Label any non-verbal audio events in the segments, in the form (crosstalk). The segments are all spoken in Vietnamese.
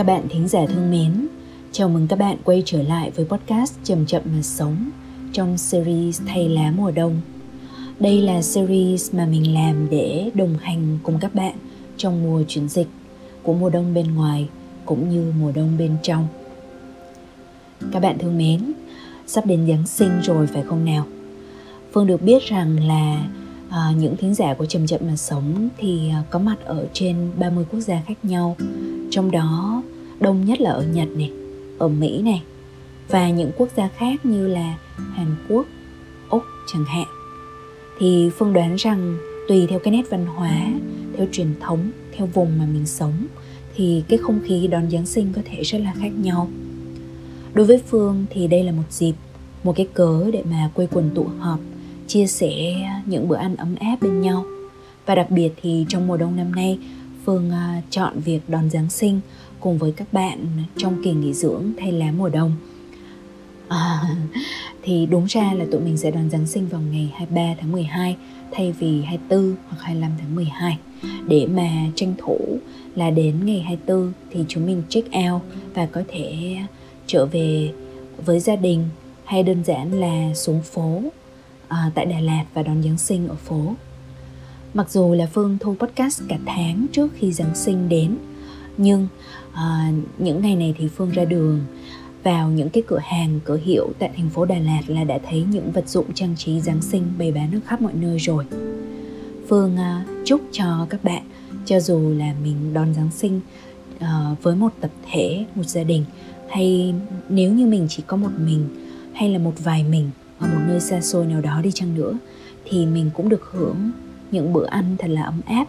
Các bạn thính giả thương mến, chào mừng các bạn quay trở lại với podcast Chậm chậm mà sống trong series Thay lá mùa đông. Đây là series mà mình làm để đồng hành cùng các bạn trong mùa chuyển dịch của mùa đông bên ngoài cũng như mùa đông bên trong. Các bạn thương mến, sắp đến Giáng sinh rồi phải không nào? Phương được biết rằng là à, những thính giả của Chậm Chậm Mà Sống thì à, có mặt ở trên 30 quốc gia khác nhau Trong đó đông nhất là ở Nhật này, ở Mỹ này Và những quốc gia khác như là Hàn Quốc, Úc chẳng hạn. Thì Phương đoán rằng tùy theo cái nét văn hóa, theo truyền thống, theo vùng mà mình sống Thì cái không khí đón Giáng sinh có thể rất là khác nhau. Đối với Phương thì đây là một dịp, một cái cớ để mà quây quần tụ họp chia sẻ những bữa ăn ấm áp bên nhau. Và đặc biệt thì trong mùa đông năm nay phương à, chọn việc đón giáng sinh cùng với các bạn trong kỳ nghỉ dưỡng thay lá mùa đông à, (laughs) thì đúng ra là tụi mình sẽ đón Giáng sinh vào ngày 23 tháng 12 thay vì 24 hoặc 25 tháng 12 để mà tranh thủ là đến ngày 24 thì chúng mình check out và có thể trở về với gia đình hay đơn giản là xuống phố à, tại Đà Lạt và đón Giáng sinh ở phố. Mặc dù là Phương thu podcast cả tháng trước khi Giáng sinh đến, nhưng à, những ngày này thì Phương ra đường vào những cái cửa hàng, cửa hiệu tại thành phố Đà Lạt là đã thấy những vật dụng trang trí Giáng sinh bày bán ở khắp mọi nơi rồi. Phương à, chúc cho các bạn, cho dù là mình đón Giáng sinh à, với một tập thể, một gia đình hay nếu như mình chỉ có một mình hay là một vài mình ở một nơi xa xôi nào đó đi chăng nữa thì mình cũng được hưởng những bữa ăn thật là ấm áp,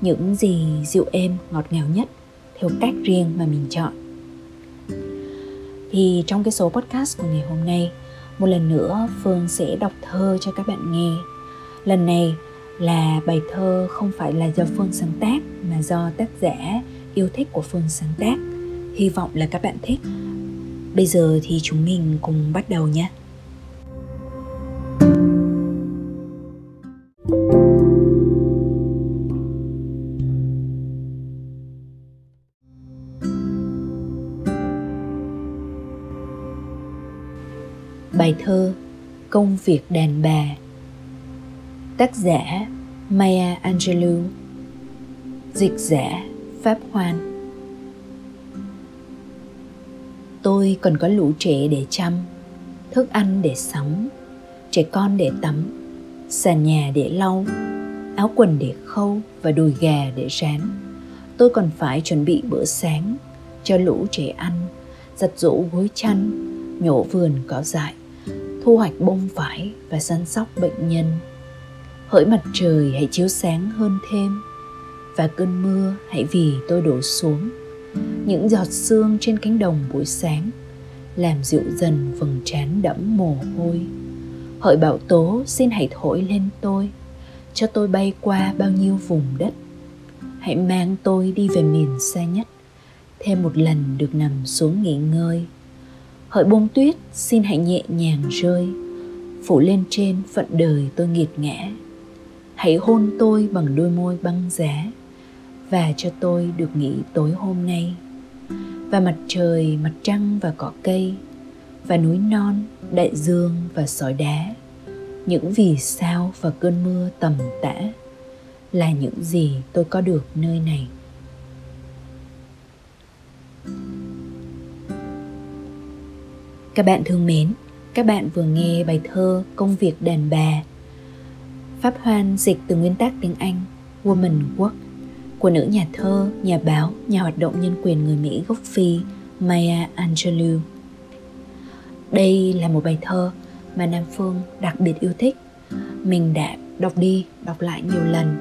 những gì dịu êm, ngọt ngào nhất theo cách riêng mà mình chọn. Thì trong cái số podcast của ngày hôm nay, một lần nữa phương sẽ đọc thơ cho các bạn nghe. Lần này là bài thơ không phải là do phương sáng tác, mà do tác giả yêu thích của phương sáng tác. Hy vọng là các bạn thích. Bây giờ thì chúng mình cùng bắt đầu nhé. Bài thơ Công việc đàn bà. Tác giả Maya Angelou. Dịch giả Pháp Hoan. Tôi còn có lũ trẻ để chăm, Thức ăn để sắm, Trẻ con để tắm, Sàn nhà để lau, Áo quần để khâu Và đùi gà để rán. Tôi còn phải chuẩn bị bữa sáng Cho lũ trẻ ăn, Giặt rũ gối chăn, Nhổ vườn cỏ dại thu hoạch bông vải và săn sóc bệnh nhân. Hỡi mặt trời, hãy chiếu sáng hơn thêm, và cơn mưa, hãy vì tôi đổ xuống. Những giọt sương trên cánh đồng buổi sáng làm dịu dần vầng trán đẫm mồ hôi. Hỡi bão tố, xin hãy thổi lên tôi, cho tôi bay qua bao nhiêu vùng đất. Hãy mang tôi đi về miền xa nhất, thêm một lần được nằm xuống nghỉ ngơi hỡi bông tuyết, xin hãy nhẹ nhàng rơi. Phủ lên trên phận đời tôi nghiệt ngã. Hãy hôn tôi bằng đôi môi băng giá, và cho tôi được nghỉ tối hôm nay. Và mặt trời, mặt trăng và cỏ cây, và núi non, đại dương và sỏi đá. Những vì sao và cơn mưa tầm tã là những gì tôi có được nơi này. Các bạn thương mến, các bạn vừa nghe bài thơ Công việc đàn bà Pháp Hoan dịch từ nguyên tác tiếng Anh Woman Work của nữ nhà thơ, nhà báo, nhà hoạt động nhân quyền người Mỹ gốc Phi Maya Angelou. Đây là một bài thơ mà Nam Phương đặc biệt yêu thích. Mình đã đọc đi, đọc lại nhiều lần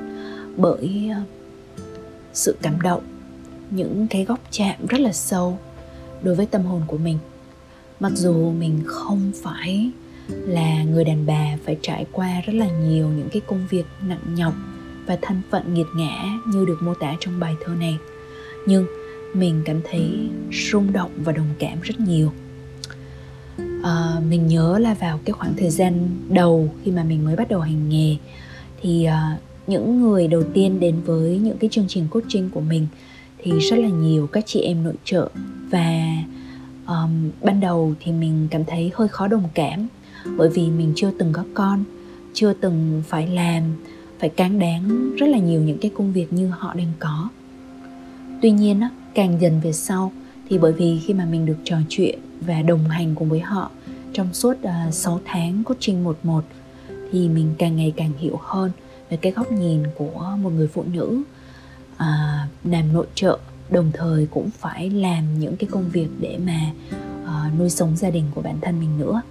bởi ờ, sự cảm động, những cái góc chạm rất là sâu đối với tâm hồn của mình mặc dù mình không phải là người đàn bà phải trải qua rất là nhiều những cái công việc nặng nhọc và thân phận nghiệt ngã như được mô tả trong bài thơ này nhưng mình cảm thấy rung động và đồng cảm rất nhiều. À, mình nhớ là vào cái khoảng thời gian đầu khi mà mình mới bắt đầu hành nghề thì à, những người đầu tiên đến với những cái chương trình coaching của mình thì rất là nhiều các chị em nội trợ và um, ban đầu thì mình cảm thấy hơi khó đồng cảm bởi vì mình chưa từng có con chưa từng phải làm phải cán đáng rất là nhiều những cái công việc như họ đang có. Tuy nhiên á, càng dần về sau thì bởi vì khi mà mình được trò chuyện và đồng hành cùng với họ trong suốt à, uh, 6 tháng coaching một một thì mình càng ngày càng hiểu hơn về cái góc nhìn của một người phụ nữ uh, làm nội trợ đồng thời cũng phải làm những cái công việc để mà uh, nuôi sống gia đình của bản thân mình nữa.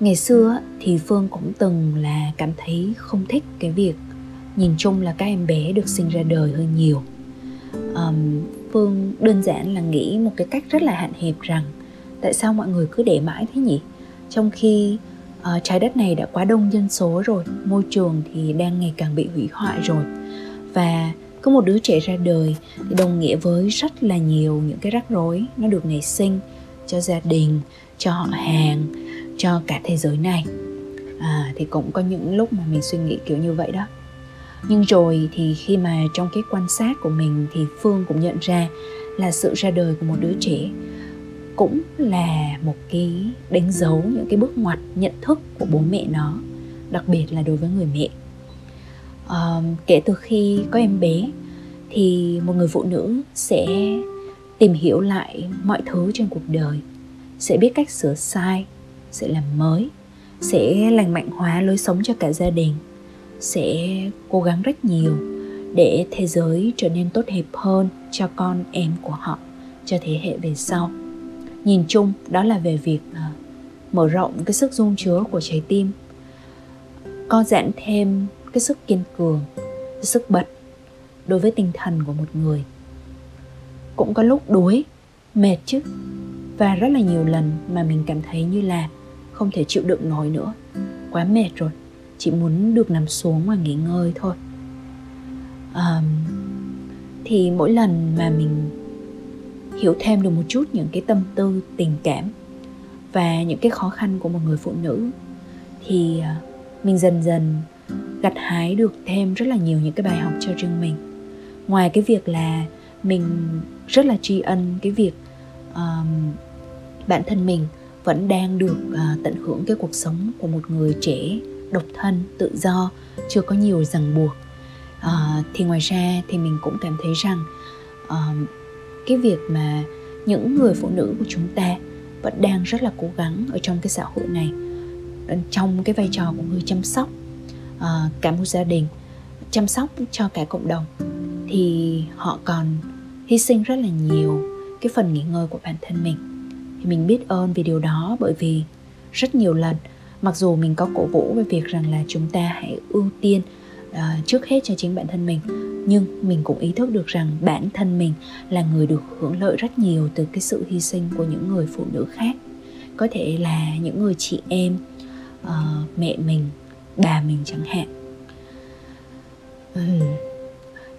Ngày xưa thì phương cũng từng là cảm thấy không thích cái việc nhìn chung là các em bé được sinh ra đời hơi nhiều. Um, phương đơn giản là nghĩ một cái cách rất là hạn hẹp rằng tại sao mọi người cứ để mãi thế nhỉ? Trong khi uh, trái đất này đã quá đông dân số rồi môi trường thì đang ngày càng bị hủy hoại rồi. Và có một đứa trẻ ra đời thì đồng nghĩa với rất là nhiều những cái rắc rối nó được nảy sinh cho gia đình cho họ hàng cho cả thế giới này. À, thì cũng có những lúc mà mình suy nghĩ kiểu như vậy đó. Nhưng rồi thì khi mà trong cái quan sát của mình thì phương cũng nhận ra là sự ra đời của một đứa trẻ cũng là một cái đánh dấu những cái bước ngoặt nhận thức của bố mẹ nó đặc biệt là đối với người mẹ uh, kể từ khi có em bé thì một người phụ nữ sẽ tìm hiểu lại mọi thứ trên cuộc đời sẽ biết cách sửa sai sẽ làm mới sẽ lành mạnh hóa lối sống cho cả gia đình sẽ cố gắng rất nhiều để thế giới trở nên tốt đẹp hơn cho con em của họ cho thế hệ về sau. Nhìn chung đó là về việc uh, mở rộng cái sức dung chứa của trái tim co giãn thêm cái sức kiên cường cái sức bật đối với tinh thần của một người. Cũng có lúc đuối mệt chứ. Và rất là nhiều lần mà mình cảm thấy như là không thể chịu đựng nổi nữa. Quá mệt rồi chỉ muốn được nằm xuống và nghỉ ngơi thôi. Um, thì mỗi lần mà mình hiểu thêm được một chút những cái tâm tư tình cảm và những cái khó khăn của một người phụ nữ thì ờ, mình dần dần gặt hái được thêm rất là nhiều những cái bài học cho riêng mình. Ngoài cái việc là mình rất là tri ân cái việc um, bản thân mình vẫn đang được uh, tận hưởng cái cuộc sống của một người trẻ độc thân tự do chưa có nhiều ràng buộc. Uh, thì ngoài ra thì mình cũng cảm thấy rằng uh, cái việc mà những người phụ nữ của chúng ta vẫn đang rất là cố gắng ở trong cái xã hội này ờ, trong cái vai trò của người chăm sóc uh, cả một gia đình chăm sóc cho cả cộng đồng thì họ còn hy sinh rất là nhiều cái phần nghỉ ngơi của bản thân mình. Thì mình biết ơn vì điều đó bởi vì rất nhiều lần mặc dù mình có cổ vũ về việc rằng là chúng ta hãy ưu tiên uh, trước hết cho chính bản thân mình nhưng mình cũng ý thức được rằng bản thân mình là người được hưởng lợi rất nhiều từ cái sự hy sinh của những người phụ nữ khác. Có thể là những người chị em uh, mẹ mình bà mình chẳng hạn. Ừ.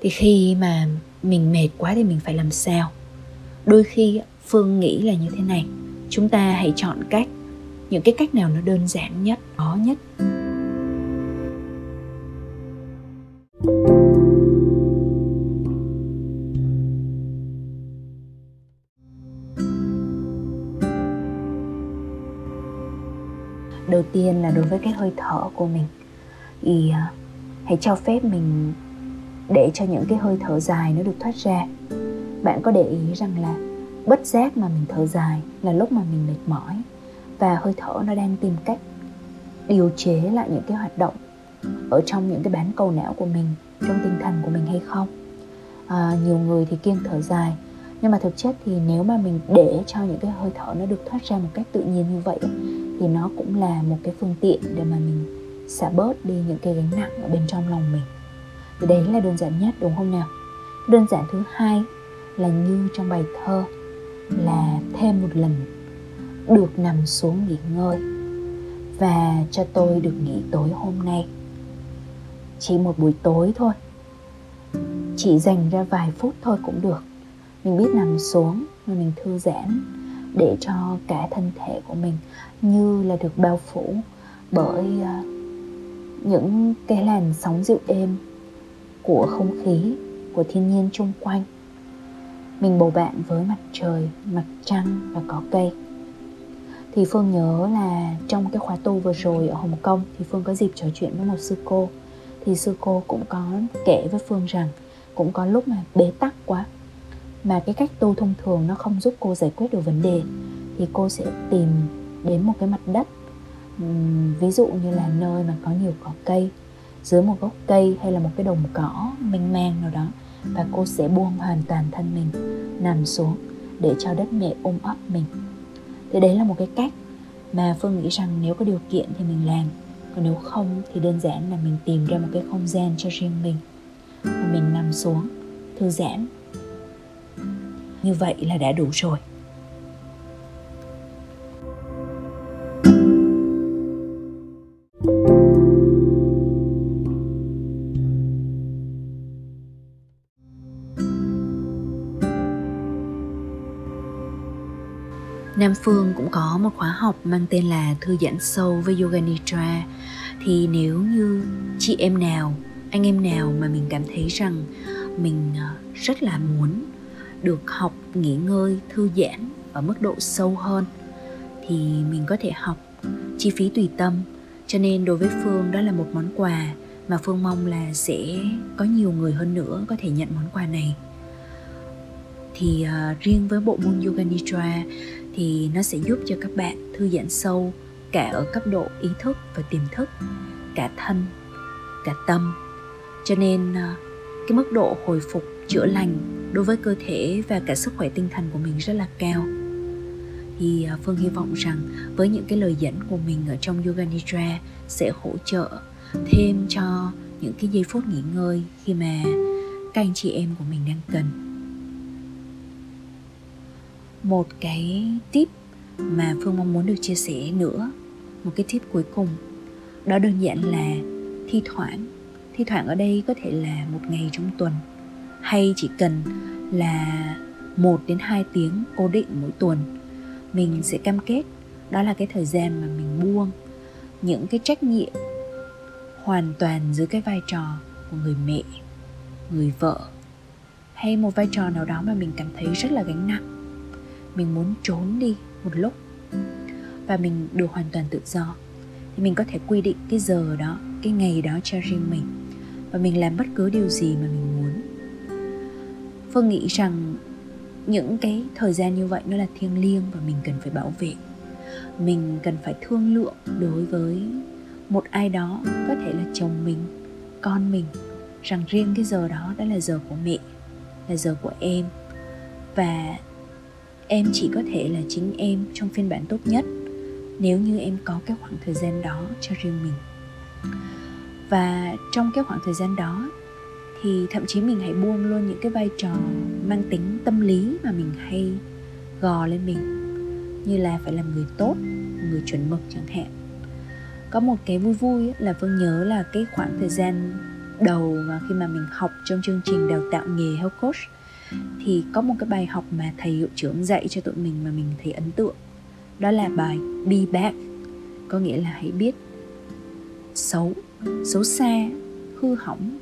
thì khi mà mình mệt quá thì mình phải làm sao? Đôi khi phương nghĩ là như thế này, chúng ta hãy chọn cách, những cái cách nào nó đơn giản nhất, khó nhất. Tiên là đối với cái hơi thở của mình. Thì à, hãy cho phép mình để cho những cái hơi thở dài nó được thoát ra. Bạn có để ý rằng là bất giác mà mình thở dài là lúc mà mình mệt mỏi và hơi thở nó đang tìm cách điều chế lại những cái hoạt động ở trong những cái bán cầu não của mình trong tinh thần của mình hay không. À, nhiều người thì kiêng thở dài nhưng mà thực chất thì nếu mà mình để cho những cái hơi thở nó được thoát ra một cách tự nhiên như vậy thì nó cũng là một cái phương tiện để mà mình xả bớt đi những cái gánh nặng ở bên trong lòng mình. Thì đấy là đơn giản nhất, đúng không nào? Đơn giản thứ hai là như trong bài thơ là thêm một lần, được nằm xuống nghỉ ngơi và cho tôi được nghỉ tối hôm nay. Chỉ một buổi tối thôi. Chỉ dành ra vài phút thôi cũng được mình biết nằm xuống và mình thư giãn để cho cả thân thể của mình như là được bao phủ bởi à, những cái làn sóng dịu êm của không khí, của thiên nhiên chung quanh. Mình bầu bạn với mặt trời, mặt trăng và có cây. Thì phương nhớ là trong cái khóa tu vừa rồi ở hồng kông thì phương có dịp trò chuyện với một sư cô. Thì sư cô cũng có kể với phương rằng cũng có lúc mà bế tắc quá mà cái cách tu thông thường nó không giúp cô giải quyết được vấn đề, thì cô sẽ tìm đến một cái mặt đất ví dụ như là nơi mà có nhiều cỏ cây, dưới một gốc cây hay là một cái đồng cỏ mênh mang nào đó, và cô sẽ buông hoàn toàn thân mình nằm xuống để cho đất mẹ ôm ấp mình. Thì đấy là một cái cách mà phương nghĩ rằng nếu có điều kiện thì mình làm, còn nếu không thì đơn giản là mình tìm ra một cái không gian cho riêng mình. Và mình nằm xuống, thư giãn như vậy là đã đủ rồi. Nam Phương cũng có một khóa học mang tên là Thư giãn sâu với Yoga Nidra. Thì nếu như chị em nào, anh em nào mà mình cảm thấy rằng mình ờ, rất là muốn được học nghỉ ngơi, thư giãn ở mức độ sâu hơn Thì mình có thể học chi phí tùy tâm. Cho nên đối với Phương đó là một món quà mà Phương mong là sẽ có nhiều người hơn nữa có thể nhận món quà này. Thì uh, riêng với bộ môn yoga nidra thì nó sẽ giúp cho các bạn thư giãn sâu cả ở cấp độ ý thức và tiềm thức cả thân cả tâm. Cho nên uh, cái mức độ hồi phục chữa lành đối với cơ thể và cả sức khỏe tinh thần của mình rất là cao. Thì à, phương hy vọng rằng với những cái lời dẫn của mình ở trong yoga nidra sẽ hỗ trợ thêm cho những cái giây phút nghỉ ngơi khi mà các anh chị em của mình đang cần. Một cái tip mà phương mong muốn được chia sẻ nữa, một cái tip cuối cùng, đó đơn giản là thi thoảng. Thi thoảng ở đây có thể là một ngày trong tuần hay chỉ cần là một đến hai tiếng cố định mỗi tuần. Mình sẽ cam kết, đó là cái thời gian mà mình buông những cái trách nhiệm hoàn toàn dưới cái vai trò của người mẹ, người vợ, hay một vai trò nào đó mà mình cảm thấy rất là gánh nặng. Mình muốn trốn đi một lúc và mình được hoàn toàn tự do, thì mình có thể quy định cái giờ đó, cái ngày đó cho riêng mình. Và mình làm bất cứ điều gì mà mình muốn phương nghĩ rằng những cái thời gian như vậy nó là thiêng liêng và mình cần phải bảo vệ. Mình cần phải thương lượng đối với một ai đó, có thể là chồng mình, con mình, rằng riêng cái giờ đó đó là giờ của mẹ, là giờ của em. Và em chỉ có thể là chính em trong phiên bản tốt nhất, nếu như em có cái khoảng thời gian đó cho riêng mình. Và trong cái khoảng thời gian đó thì thậm chí mình hãy buông luôn những cái vai trò mang tính tâm lý mà mình hay gò lên mình. Như là phải làm người tốt, người chuẩn mực chẳng hạn. Có một cái vui vui là phương nhớ là cái khoảng thời gian đầu mà khi mà mình học trong chương trình đào tạo nghề health coach, thì có một cái bài học mà thầy hiệu trưởng dạy cho tụi mình mà mình thấy ấn tượng. Đó là bài be back. Có nghĩa là hãy biết xấu xấu xa, hư hỏng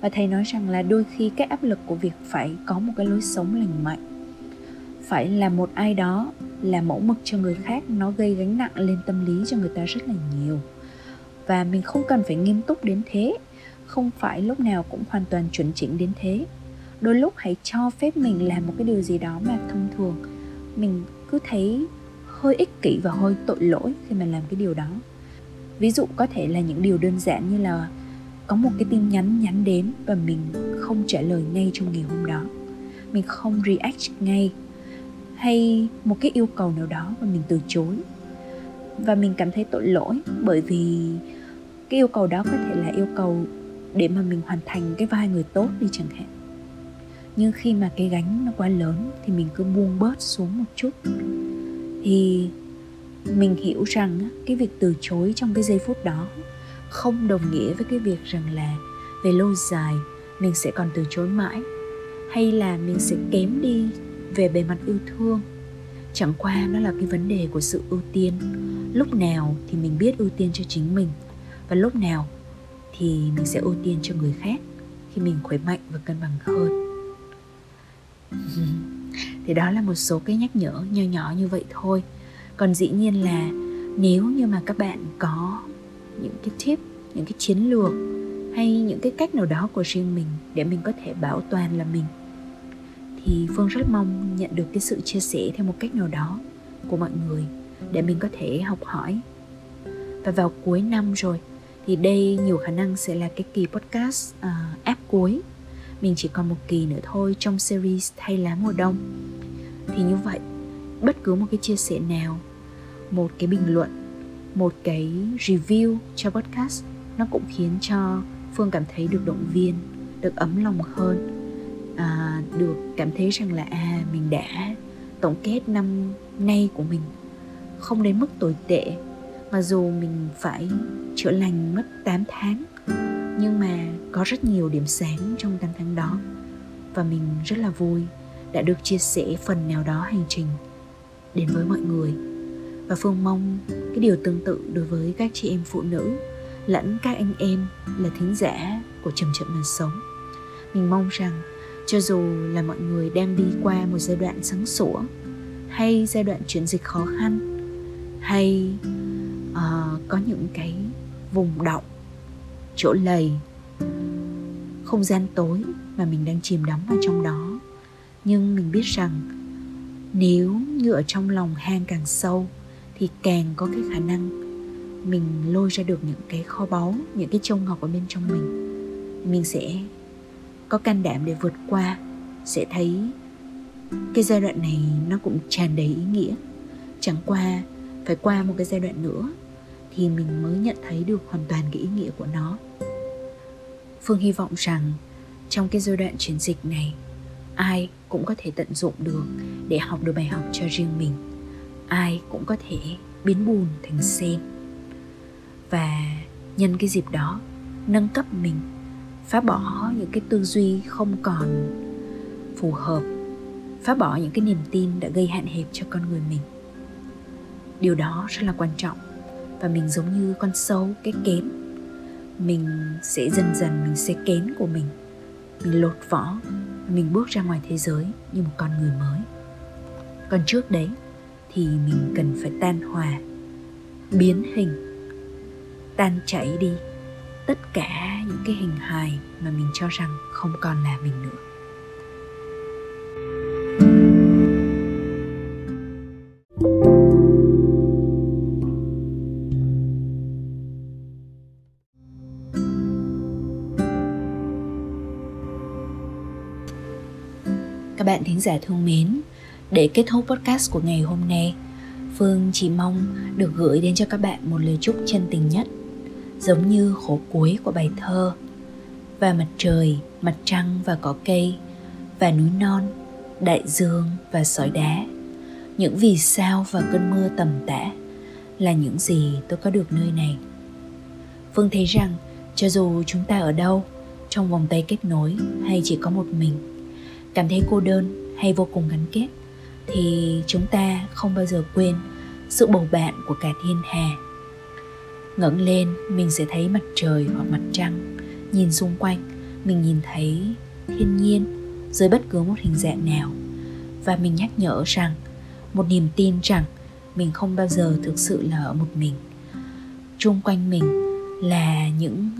và thầy nói rằng là đôi khi cái áp lực của việc phải có một cái lối sống lành mạnh. Phải là một ai đó, là mẫu mực cho người khác, nó gây gánh nặng lên tâm lý cho người ta rất là nhiều. Và mình không cần phải nghiêm túc đến thế, không phải lúc nào cũng hoàn toàn chuẩn chỉnh đến thế. Đôi lúc hãy cho phép mình làm một cái điều gì đó mà thông thường. Mình cứ thấy hơi ích kỷ và hơi tội lỗi khi mà làm cái điều đó. Ví dụ có thể là những điều đơn giản như là có một cái tin nhắn nhắn đến và mình không trả lời ngay trong ngày hôm đó. Mình không react ngay hay một cái yêu cầu nào đó và mình từ chối. Và mình cảm thấy tội lỗi bởi vì cái yêu cầu đó có thể là yêu cầu để mà mình hoàn thành cái vai người tốt đi chẳng hạn. Nhưng khi mà cái gánh nó quá lớn thì mình cứ buông bớt xuống một chút. Thì mình hiểu rằng cái việc từ chối trong cái giây phút đó không đồng nghĩa với cái việc rằng là về lâu dài mình sẽ còn từ chối mãi, hay là mình sẽ kém đi về bề mặt yêu thương. Chẳng qua nó là cái vấn đề của sự ưu tiên. Lúc nào thì mình biết ưu tiên cho chính mình, và lúc nào thì mình sẽ ưu tiên cho người khác khi mình khỏe mạnh và cân bằng hơn. (laughs) Thì đó là một số cái nhắc nhở nho nhỏ như vậy thôi. Còn dĩ nhiên là nếu như mà các bạn có những cái tip những cái chiến lược hay những cái cách nào đó của riêng mình để mình có thể bảo toàn là mình. Thì phương rất mong nhận được cái sự chia sẻ theo một cách nào đó của mọi người để mình có thể học hỏi. Và vào cuối năm rồi thì đây nhiều khả năng sẽ là cái kỳ podcast uh, app cuối. Mình chỉ còn một kỳ nữa thôi trong series thay lá mùa đông. Thì như vậy bất cứ một cái chia sẻ nào một cái bình luận một cái review cho podcast. Nó cũng khiến cho phương cảm thấy được động viên được ấm lòng hơn. À, được cảm thấy rằng là à mình đã tổng kết năm nay của mình. Không đến mức tồi tệ mặc dù mình phải chữa lành mất 8 tháng nhưng mà có rất nhiều điểm sáng trong 8 tháng đó. Và mình rất là vui đã được chia sẻ phần nào đó hành trình đến với mọi người. Và phương mong cái điều tương tự đối với các chị em phụ nữ lẫn các anh em là thính giả của chậm chậm mà sống. Mình mong rằng cho dù là mọi người đang đi qua một giai đoạn sáng sủa hay giai đoạn chuyển dịch khó khăn hay uh, có những cái vùng động chỗ lầy không gian tối mà mình đang chìm đắm vào trong đó. Nhưng mình biết rằng nếu như ở trong lòng hang càng sâu thì càng có cái khả năng mình lôi ra được những cái kho báu, những cái trông ngọc ở bên trong mình. Mình sẽ có can đảm để vượt qua, sẽ thấy cái giai đoạn này nó cũng tràn đầy ý nghĩa. Chẳng qua, phải qua một cái giai đoạn nữa thì mình mới nhận thấy được hoàn toàn cái ý nghĩa của nó. Phương hy vọng rằng trong cái giai đoạn chiến dịch này, ai cũng có thể tận dụng được để học được bài học cho riêng mình ai cũng có thể biến buồn thành sen và nhân cái dịp đó, nâng cấp mình, phá bỏ những cái tư duy không còn phù hợp, phá bỏ những cái niềm tin đã gây hạn hẹp cho con người mình. Điều đó rất là quan trọng và mình giống như con sâu cái kén. Mình sẽ dần dần mình sẽ kén của mình mình lột vỏ, mình bước ra ngoài thế giới như một con người mới. Còn trước đấy thì mình cần phải tan hòa, biến hình, tan chảy đi. Tất cả những cái hình hài mà mình cho rằng không còn là mình nữa. Các bạn thính giả thương mến để kết thúc podcast của ngày hôm nay. Phương chỉ mong được gửi đến cho các bạn một lời chúc chân tình nhất, giống như khổ cuối của bài thơ. Và mặt trời, mặt trăng và cỏ cây, và núi non, đại dương và sỏi đá. Những vì sao và cơn mưa tầm tã là những gì tôi có được nơi này. Phương thấy rằng, cho dù chúng ta ở đâu, trong vòng tay kết nối hay chỉ có một mình, cảm thấy cô đơn hay vô cùng gắn kết thì chúng ta không bao giờ quên sự bầu bạn của cả thiên hà. Ngẩng lên, mình sẽ thấy mặt trời hoặc mặt trăng. Nhìn xung quanh, mình nhìn thấy thiên nhiên dưới bất cứ một hình dạng nào. Và mình nhắc nhở rằng, một niềm tin rằng mình không bao giờ thực sự là ở một mình. Chung quanh mình là những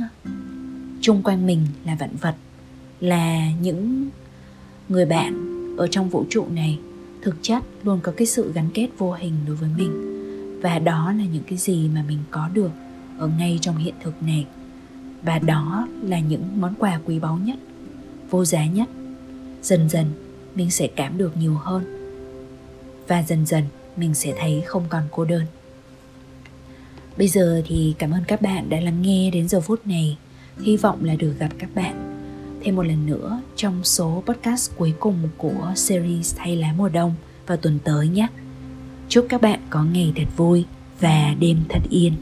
chung quanh mình là vạn vật, là những người bạn ở trong vũ trụ này thực chất luôn có cái sự gắn kết vô hình đối với mình. Và đó là những cái gì mà mình có được ở ngay trong hiện thực này. Và đó là những món quà quý báu nhất, vô giá nhất. Dần dần, mình sẽ cảm được nhiều hơn. Và dần dần, mình sẽ thấy không còn cô đơn. Bây giờ thì cảm ơn các bạn đã lắng nghe đến giờ phút này. Hy vọng là được gặp các bạn thêm một lần nữa trong số podcast cuối cùng của series thay lá mùa đông vào tuần tới nhé. Chúc các bạn có ngày thật vui và đêm thật yên.